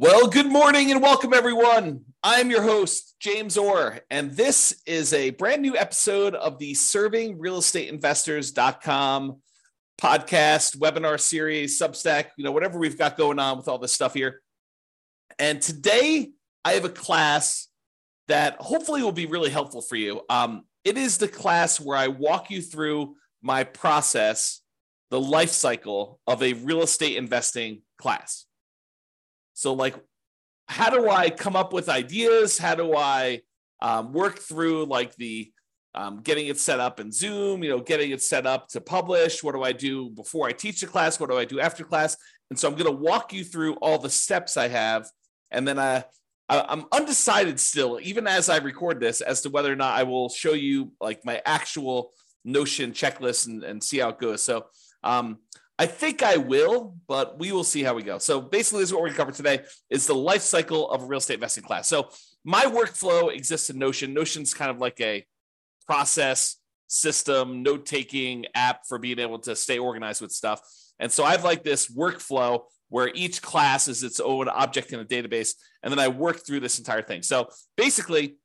Well, good morning and welcome, everyone. I'm your host, James Orr, and this is a brand new episode of the Serving Real Estate Investors.com podcast, webinar series, Substack, you know, whatever we've got going on with all this stuff here. And today I have a class that hopefully will be really helpful for you. Um, it is the class where I walk you through my process, the life cycle of a real estate investing class. So, like, how do I come up with ideas? How do I um, work through like the um, getting it set up in Zoom, you know, getting it set up to publish? What do I do before I teach the class? What do I do after class? And so I'm going to walk you through all the steps I have. And then I, I'm undecided still, even as I record this, as to whether or not I will show you like my actual Notion checklist and, and see how it goes. So um, I think I will, but we will see how we go. So basically, this is what we're going to cover today: is the life cycle of a real estate investing class. So my workflow exists in Notion. Notion's kind of like a process system, note taking app for being able to stay organized with stuff. And so I've like this workflow where each class is its own object in a database, and then I work through this entire thing. So basically,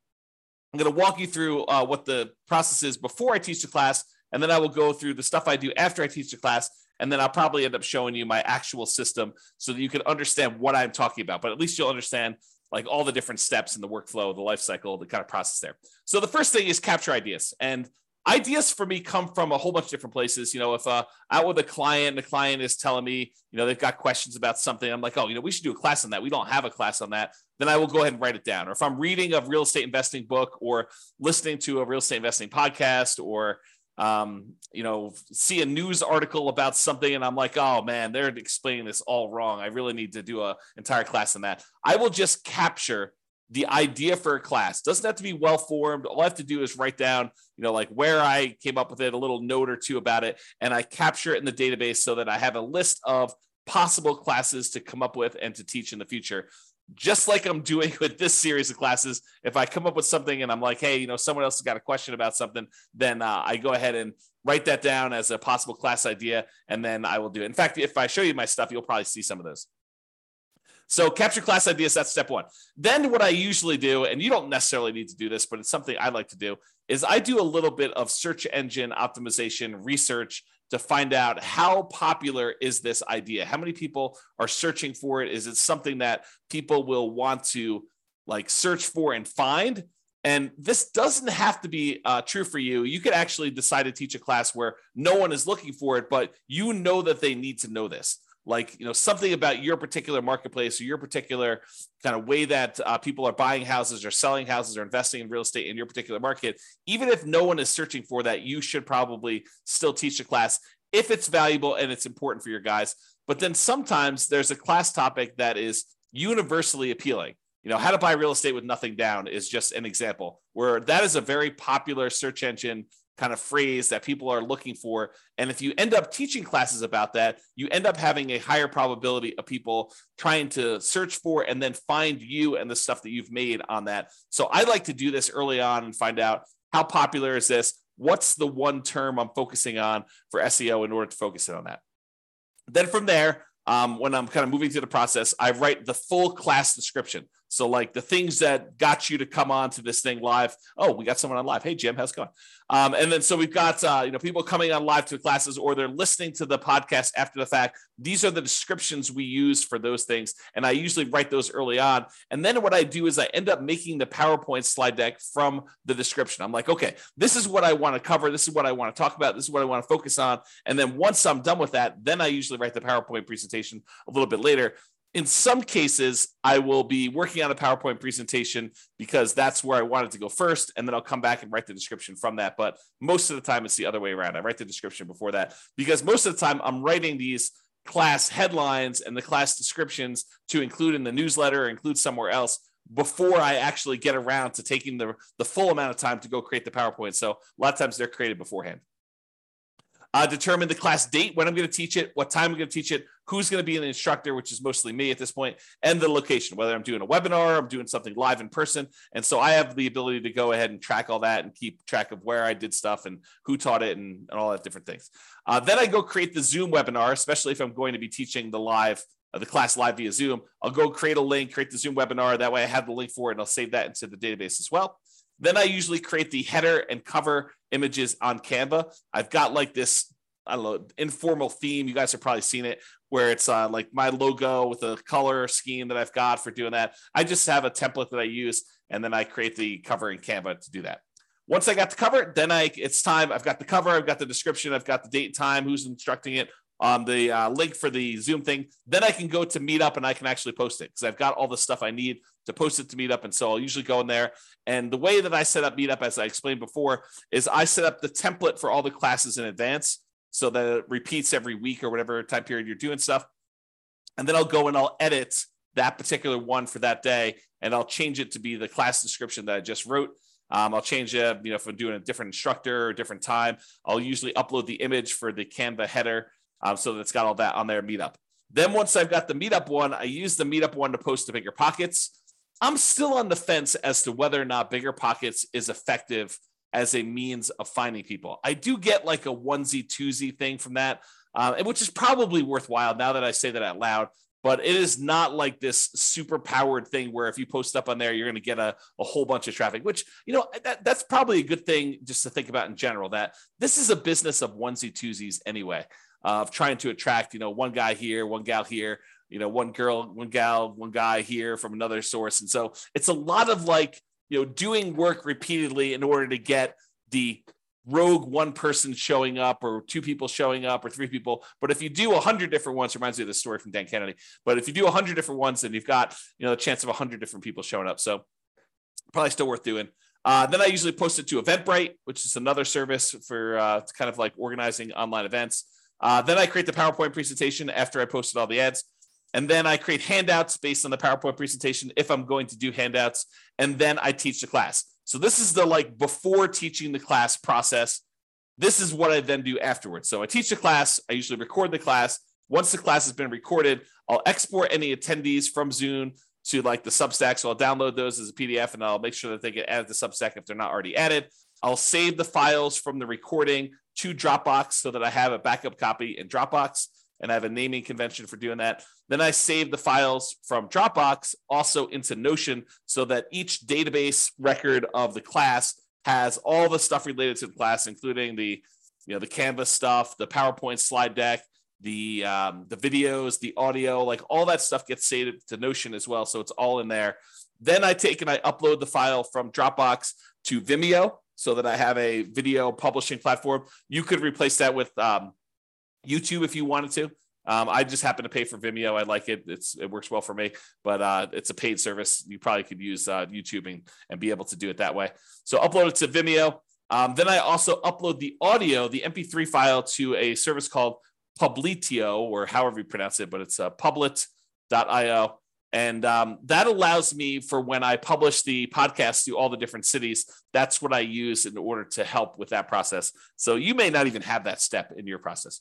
I'm going to walk you through uh, what the process is before I teach the class, and then I will go through the stuff I do after I teach the class and then I'll probably end up showing you my actual system so that you can understand what I'm talking about. But at least you'll understand like all the different steps in the workflow, the life cycle, the kind of process there. So the first thing is capture ideas. And ideas for me come from a whole bunch of different places. You know, if uh, out with a client, the client is telling me, you know, they've got questions about something, I'm like, oh, you know, we should do a class on that. We don't have a class on that. Then I will go ahead and write it down. Or if I'm reading a real estate investing book or listening to a real estate investing podcast or um, you know, see a news article about something and I'm like, oh man, they're explaining this all wrong. I really need to do a entire class on that. I will just capture the idea for a class. Doesn't have to be well formed. All I have to do is write down, you know, like where I came up with it, a little note or two about it, and I capture it in the database so that I have a list of possible classes to come up with and to teach in the future just like I'm doing with this series of classes, if I come up with something and I'm like, hey, you know, someone else has got a question about something, then uh, I go ahead and write that down as a possible class idea, and then I will do it. In fact, if I show you my stuff, you'll probably see some of those. So capture class ideas, that's step one. Then what I usually do, and you don't necessarily need to do this, but it's something I like to do, is I do a little bit of search engine optimization research to find out how popular is this idea? How many people are searching for it? Is it something that people will want to like search for and find? And this doesn't have to be uh, true for you. You could actually decide to teach a class where no one is looking for it but you know that they need to know this like you know something about your particular marketplace or your particular kind of way that uh, people are buying houses or selling houses or investing in real estate in your particular market even if no one is searching for that you should probably still teach a class if it's valuable and it's important for your guys. But then sometimes there's a class topic that is universally appealing. You know how to buy real estate with nothing down is just an example where that is a very popular search engine kind of phrase that people are looking for. And if you end up teaching classes about that, you end up having a higher probability of people trying to search for and then find you and the stuff that you've made on that. So I like to do this early on and find out how popular is this? What's the one term I'm focusing on for SEO in order to focus in on that? Then from there, um, when I'm kind of moving through the process, I write the full class description. So like the things that got you to come on to this thing live. Oh, we got someone on live. Hey Jim, how's it going? Um, and then so we've got uh, you know people coming on live to classes or they're listening to the podcast after the fact. These are the descriptions we use for those things, and I usually write those early on. And then what I do is I end up making the PowerPoint slide deck from the description. I'm like, okay, this is what I want to cover. This is what I want to talk about. This is what I want to focus on. And then once I'm done with that, then I usually write the PowerPoint presentation a little bit later in some cases, I will be working on a PowerPoint presentation because that's where I wanted to go first. And then I'll come back and write the description from that. But most of the time, it's the other way around. I write the description before that because most of the time, I'm writing these class headlines and the class descriptions to include in the newsletter or include somewhere else before I actually get around to taking the, the full amount of time to go create the PowerPoint. So a lot of times they're created beforehand. Uh, determine the class date, when I'm going to teach it, what time I'm going to teach it, who's going to be an instructor, which is mostly me at this point, and the location, whether I'm doing a webinar, I'm doing something live in person. And so I have the ability to go ahead and track all that and keep track of where I did stuff and who taught it and, and all that different things. Uh, then I go create the Zoom webinar, especially if I'm going to be teaching the live uh, the class live via Zoom, I'll go create a link, create the Zoom webinar. That way I have the link for it and I'll save that into the database as well. Then I usually create the header and cover images on Canva. I've got like this, I don't know, informal theme. You guys have probably seen it where it's uh, like my logo with a color scheme that I've got for doing that. I just have a template that I use and then I create the cover in Canva to do that. Once I got the cover, then I it's time. I've got the cover, I've got the description, I've got the date and time, who's instructing it, on the uh, link for the Zoom thing. Then I can go to Meetup and I can actually post it because I've got all the stuff I need to post it to Meetup. And so I'll usually go in there. And the way that I set up Meetup, as I explained before, is I set up the template for all the classes in advance so that it repeats every week or whatever time period you're doing stuff. And then I'll go and I'll edit that particular one for that day and I'll change it to be the class description that I just wrote. Um, I'll change it, you know, if I'm doing a different instructor or different time. I'll usually upload the image for the Canva header um, so that it's got all that on their meetup. Then once I've got the meetup one, I use the meetup one to post to bigger pockets. I'm still on the fence as to whether or not bigger pockets is effective as a means of finding people. I do get like a onesie twosie thing from that, uh, which is probably worthwhile now that I say that out loud. But it is not like this super powered thing where if you post up on there, you're going to get a, a whole bunch of traffic, which, you know, that, that's probably a good thing just to think about in general that this is a business of onesie twosies anyway of trying to attract, you know, one guy here, one gal here, you know, one girl, one gal, one guy here from another source. And so it's a lot of like, you know, doing work repeatedly in order to get the rogue one person showing up or two people showing up or three people. But if you do a hundred different ones, reminds me of the story from Dan Kennedy. But if you do a hundred different ones, then you've got, you know, the chance of a hundred different people showing up. So probably still worth doing. Uh, then I usually post it to Eventbrite, which is another service for uh, kind of like organizing online events. Uh, then I create the PowerPoint presentation after I posted all the ads. And then I create handouts based on the PowerPoint presentation if I'm going to do handouts. And then I teach the class. So this is the like before teaching the class process. This is what I then do afterwards. So I teach the class. I usually record the class. Once the class has been recorded, I'll export any attendees from Zoom to like the Substack. So I'll download those as a PDF and I'll make sure that they get added to Substack if they're not already added. I'll save the files from the recording to Dropbox so that I have a backup copy in Dropbox and I have a naming convention for doing that. Then I save the files from Dropbox also into Notion so that each database record of the class has all the stuff related to the class, including the you know the Canvas stuff, the PowerPoint slide deck, the um, the videos, the audio, like all that stuff gets saved to Notion as well. So it's all in there. Then I take and I upload the file from Dropbox to Vimeo so that I have a video publishing platform. You could replace that with um, YouTube if you wanted to. Um, I just happen to pay for Vimeo. I like it. It's it works well for me, but uh, it's a paid service. You probably could use uh, YouTube and, and be able to do it that way. So upload it to Vimeo. Um, then I also upload the audio, the MP3 file, to a service called Publitio, or however you pronounce it, but it's uh, publit.io. And um, that allows me for when I publish the podcast to all the different cities, that's what I use in order to help with that process. So you may not even have that step in your process.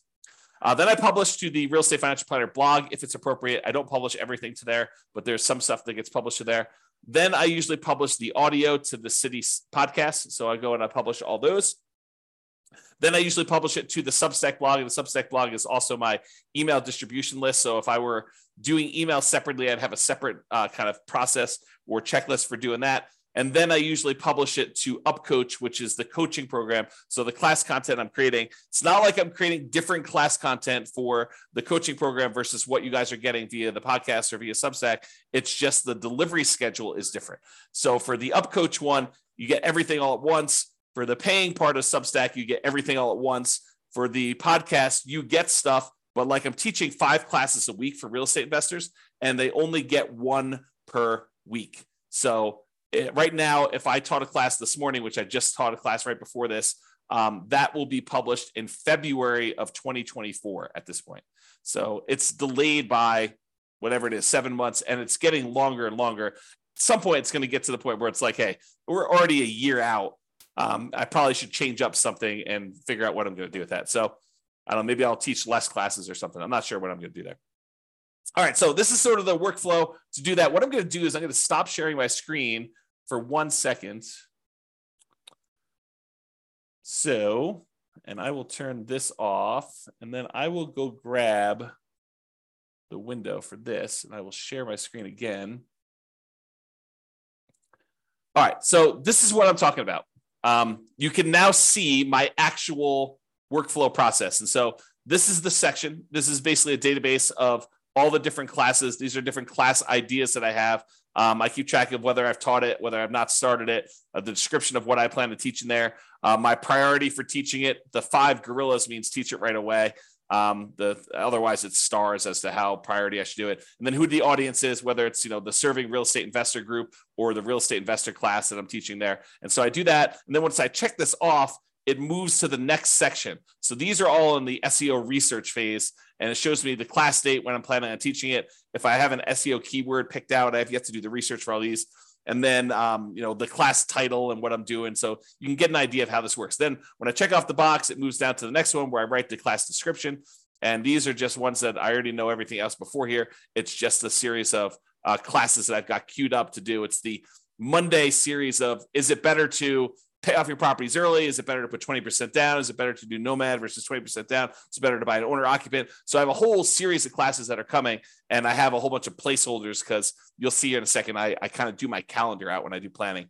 Uh, then I publish to the Real Estate Financial Planner blog if it's appropriate. I don't publish everything to there, but there's some stuff that gets published to there. Then I usually publish the audio to the city podcast. So I go and I publish all those. Then I usually publish it to the Substack blog, and the Substack blog is also my email distribution list. So if I were doing email separately, I'd have a separate uh, kind of process or checklist for doing that. And then I usually publish it to UpCoach, which is the coaching program. So the class content I'm creating, it's not like I'm creating different class content for the coaching program versus what you guys are getting via the podcast or via Substack. It's just the delivery schedule is different. So for the UpCoach one, you get everything all at once. For the paying part of Substack, you get everything all at once. For the podcast, you get stuff but like I'm teaching five classes a week for real estate investors, and they only get one per week. So it, eh, right now, if I taught a class this morning, which I just taught a class right before this, um, that will be published in February of 2024 at this point. So it's delayed by whatever it is, seven months, and it's getting longer and longer. At some point, it's going to get to the point where it's like, hey, we're already a year out. Um, I probably should change up something and figure out what I'm going to do with that. So I don't know, maybe I'll teach less classes or something. I'm not sure what I'm going to do there. All right, so this is sort of the workflow to do that. What I'm going to do is I'm going to stop sharing my screen for one second. So, and I will turn this off and then I will go grab the window for this, and I will share my screen again. All right, so this is what I'm talking about. Um, you can now see my actual workflow process. And so this is the section. This is basically a database of all the different classes. These are different class ideas that I have. Um, I keep track of whether I've taught it, whether I've not started it, uh, the description of what I plan to teach in there. Uh, my priority for teaching it, the five gorillas means teach it right away. Um, the otherwise it's stars as to how priority I should do it, and then who the audience is, whether it's you know the serving real estate investor group or the real estate investor class that I'm teaching there. And so I do that, and then once I check this off, it moves to the next section. So these are all in the SEO research phase, and it shows me the class date when I'm planning on teaching it. If I have an SEO keyword picked out, I have yet to do the research for all these and then um, you know the class title and what I'm doing. So you can get an idea of how this works. Then when I check off the box, it moves down to the next one where I write the class description. And these are just ones that I already know everything else before here. It's just a series of uh, classes that I've got queued up to do. It's the Monday series of is it better to pay off your properties early? Is it better to put 20% down? Is it better to do nomad versus 20% down? Is it better to buy an owner occupant? So I have a whole series of classes that are coming, and I have a whole bunch of placeholders because you'll see in a second. I, I kind of do my calendar out when I do planning.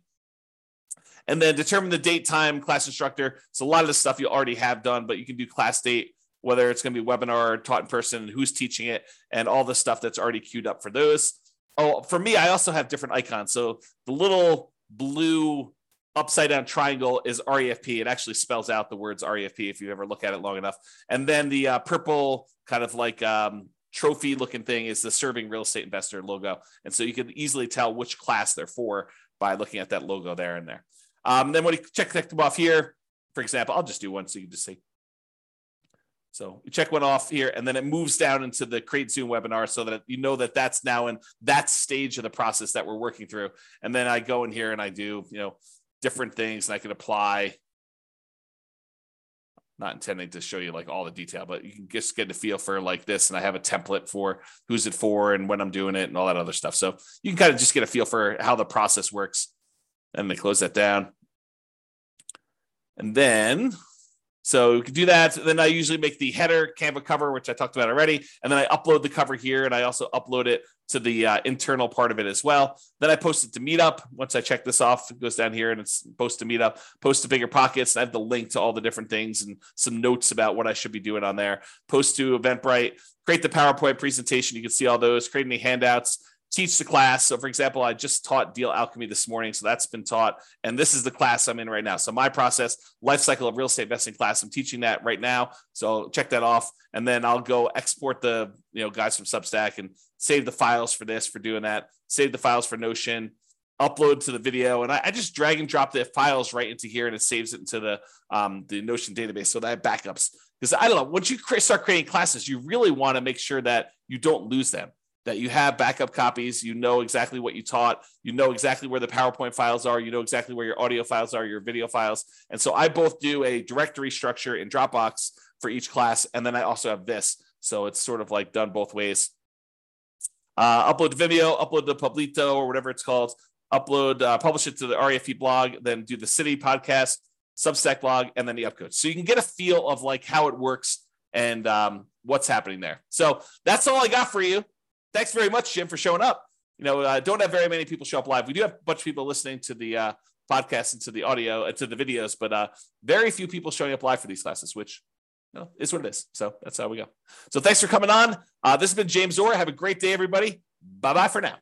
And then determine the date, time, class instructor. So a lot of the stuff you already have done, but you can do class date, whether it's going to be webinar, taught in person, who's teaching it, and all the stuff that's already queued up for those. Oh, for me, I also have different icons. So the little blue upside down triangle is REFP. It actually spells out the words REFP if you ever look at it long enough. And then the uh, purple kind of like um, trophy looking thing is the serving real estate investor logo. And so you can easily tell which class they're for by looking at that logo there and there. Um, then when you check, check them off here, for example, I'll just do one so you can just see. So you check one off here, and then it moves down into the Create Zoom webinar so that you know that that's now in that stage of the process that we're working through. And then I go in here and I do, you know, different things and I can apply. Not intending to show you like all the detail, but you can just get a feel for like this. And I have a template for who's it for and when I'm doing it and all that other stuff. So you can kind of just get a feel for how the process works. And they close that down. And then so you can do that. Then I usually make the header Canva cover, which I talked about already. And then I upload the cover here and I also upload it to the uh, internal part of it as well. Then I post it to Meetup. Once I check this off, it goes down here and it's post to Meetup, post to Bigger Pockets. I have the link to all the different things and some notes about what I should be doing on there. Post to Eventbrite, create the PowerPoint presentation. You can see all those, create any handouts teach the class. So, for example, I just taught deal alchemy this morning. So that's been taught. And this is the class I'm in right now. So, my process, life cycle of real estate investing class, I'm teaching that right now. So, check that off. And then I'll go export the you know guys from Substack and save the files for this for doing that, save the files for Notion. Upload to the video, and I, I just drag and drop the files right into here, and it saves it into the um, the Notion database, so that I have backups. Because I don't know, once you start creating classes, you really want to make sure that you don't lose them that you have backup copies. You know exactly what you taught. You know exactly where the PowerPoint files are. You know exactly where your audio files are, your video files. And so I both do a directory structure in Dropbox for each class. And then I also have this. So it's sort of like done both ways. Uh, upload to Vimeo, upload to Publito or whatever it's called, upload, uh, publish it to the REFP blog, then do the city podcast, Substack blog, and then the UpCoach. So you can get a feel of like how it works and um, what's happening there. So that's all I got for you thanks very much, Jim, for showing up. You know, uh, don't have very many people show up live. We do have a bunch of people listening to the uh, podcast and to the audio and uh, to the videos, but uh, very few people showing up live for these classes, which you know, is what it is. So that's how we go. So thanks for coming on. Uh, this has been James Orr. Have a great day, everybody. Bye bye for now.